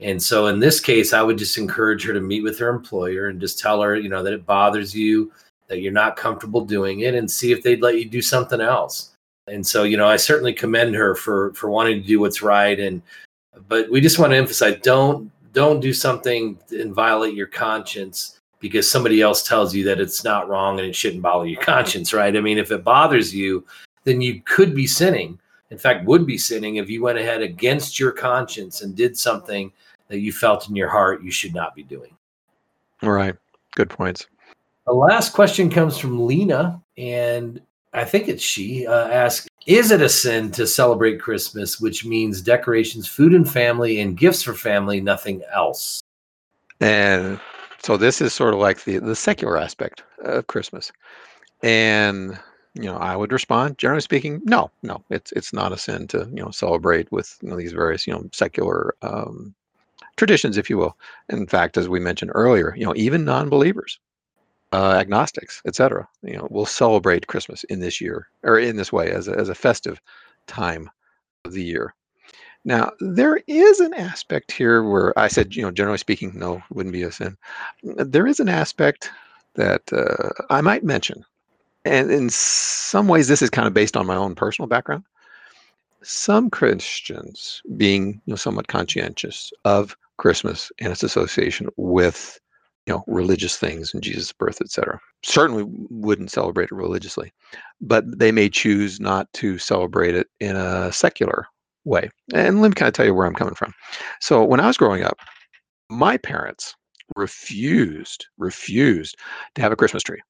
And so in this case, I would just encourage her to meet with her employer and just tell her, you know, that it bothers you, that you're not comfortable doing it, and see if they'd let you do something else and so, you know, I certainly commend her for for wanting to do what's right. And but we just want to emphasize: don't don't do something and violate your conscience because somebody else tells you that it's not wrong and it shouldn't bother your conscience, right? I mean, if it bothers you, then you could be sinning. In fact, would be sinning if you went ahead against your conscience and did something that you felt in your heart you should not be doing. All right. Good points. The last question comes from Lena, and I think it's she, uh, asked, Is it a sin to celebrate Christmas, which means decorations, food and family, and gifts for family, nothing else? And So this is sort of like the the secular aspect of Christmas, and you know, I would respond, generally speaking, no, no, it's it's not a sin to you know celebrate with you know, these various you know secular um, traditions, if you will. In fact, as we mentioned earlier, you know, even non-believers, uh, agnostics, etc., you know, will celebrate Christmas in this year or in this way as a, as a festive time of the year. Now, there is an aspect here where I said, you know, generally speaking, no, wouldn't be a sin. There is an aspect that uh, I might mention, and in some ways, this is kind of based on my own personal background. Some Christians, being you know somewhat conscientious of Christmas and its association with you know religious things and Jesus' birth, etc., certainly wouldn't celebrate it religiously, but they may choose not to celebrate it in a secular way. And let me kind of tell you where I'm coming from. So when I was growing up, my parents refused refused to have a Christmas tree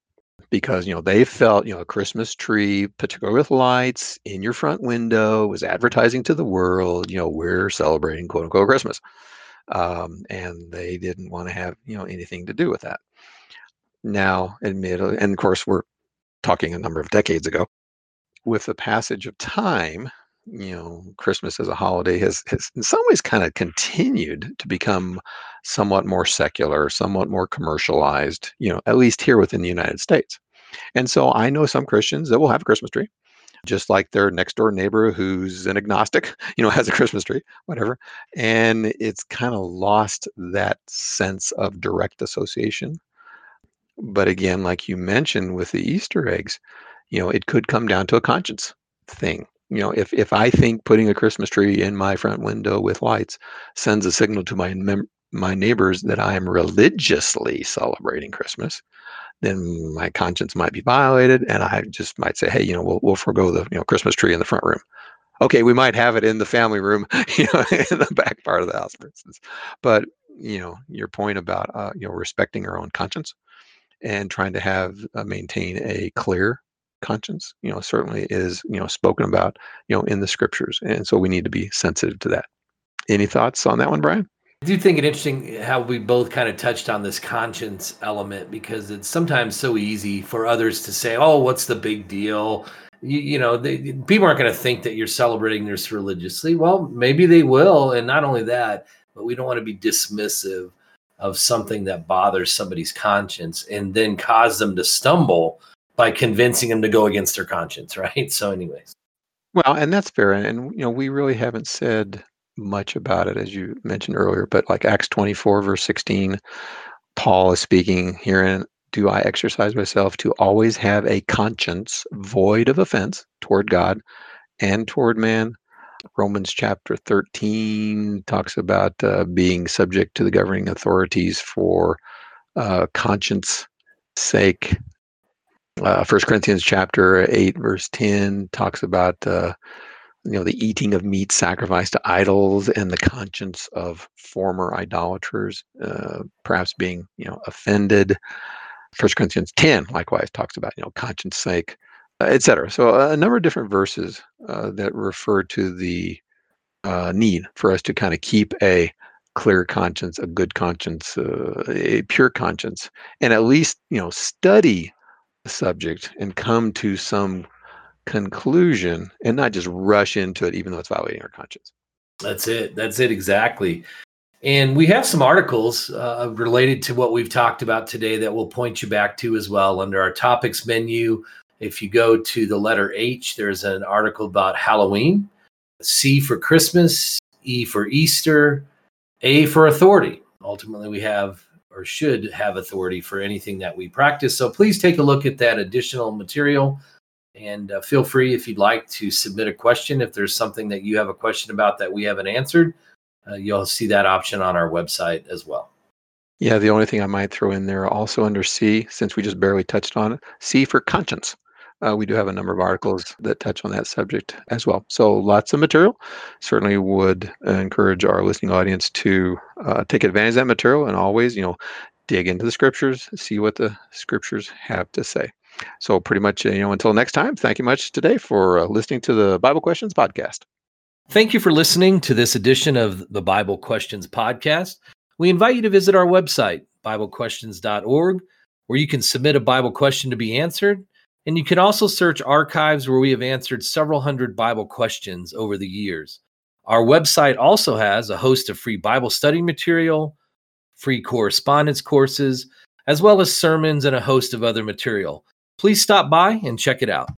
because you know they felt you know a Christmas tree, particularly with lights in your front window, was advertising to the world. You know we're celebrating quote unquote Christmas, um, and they didn't want to have you know anything to do with that. Now, admittedly, and of course we're talking a number of decades ago. With the passage of time, you know, Christmas as a holiday has, has in some ways kind of continued to become somewhat more secular, somewhat more commercialized, you know, at least here within the United States. And so I know some Christians that will have a Christmas tree, just like their next door neighbor who's an agnostic, *laughs* you know, has a Christmas tree, whatever. And it's kind of lost that sense of direct association. But again, like you mentioned with the Easter eggs, you know, it could come down to a conscience thing you know if if i think putting a christmas tree in my front window with lights sends a signal to my mem- my neighbors that i am religiously celebrating christmas then my conscience might be violated and i just might say hey you know we'll, we'll forego the you know christmas tree in the front room. Okay we might have it in the family room *laughs* you know in the back part of the house for instance. But you know your point about uh, you know respecting our own conscience and trying to have uh, maintain a clear conscience, you know, certainly is, you know, spoken about, you know, in the scriptures. And so we need to be sensitive to that. Any thoughts on that one, Brian? I do think it interesting eh, how we both kind of touched on this conscience element because it's sometimes so easy for others to say, "Oh, what's the big deal?" You, you know, they, eh, people aren't going to think that you're celebrating this religiously. Well, maybe they will, and not only that, but we don't want to be dismissive of something that bothers somebody's conscience and then cause them to stumble by convincing them to go against their conscience, *laughs* right? So, anyways. Well, and that's fair. And, you know, we really haven't said much about it, as you mentioned earlier, but like Acts 24, verse 16, Paul is speaking herein do I exercise myself to always have a conscience void of offense toward God and toward man. Romans chapter 13 talks about uh, being subject to the governing authorities for uh, conscience sake uh, First Corinthians chapter eight, verse ten talks about uh, you know the eating of meat sacrificed to idols and the conscience of former idolaters, uh, perhaps being you know offended. First Corinthians ten likewise talks about you know conscience sake, uh, etc. So a number of different verses uh, that refer to the uh, need for us to kind of keep a clear conscience, a good conscience, uh, a pure conscience, and at least you know study subject and come to some conclusion and not just rush into it even though it's violating our conscience. That's it. That's it exactly. And we have some articles uh, related to what we've talked about today that we'll point you back to as well. Under our topics menu if you go to the letter h there's an article about halloween c for christmas e for easter a for authority. Ultimately we have or should have authority for anything that we practice. So please take a look at that additional material and uh, feel free if you'd like to submit a question. If there's something that you have a question about that we haven't answered, uh, you'll see that option on our website as well. Yeah, the only thing I might throw in there also under C, since we just barely touched on it, C for conscience. Uh, we do have a number of articles that touch on that subject as well. So lots of material. Certainly would encourage our listening audience to uh, take advantage of that material and always, you know, dig into the scriptures, see what the scriptures have to say. So pretty much, you know, until next time, thank you much today for uh, listening to the Bible Questions podcast. Thank you for listening to this edition of the Bible Questions podcast. We invite you to visit our website, biblequestions.org, where you can submit a Bible question to be answered. And you can also search archives where we have answered several hundred Bible questions over the years. Our website also has a host of free Bible study material, free correspondence courses, as well as sermons and a host of other material. Please stop by and check it out.